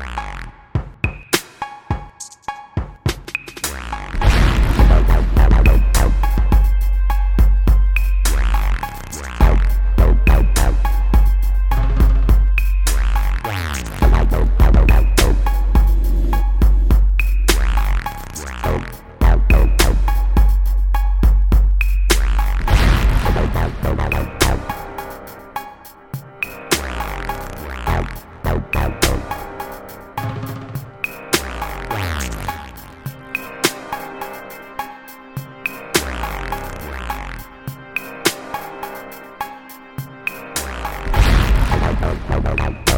Yeah. Wow.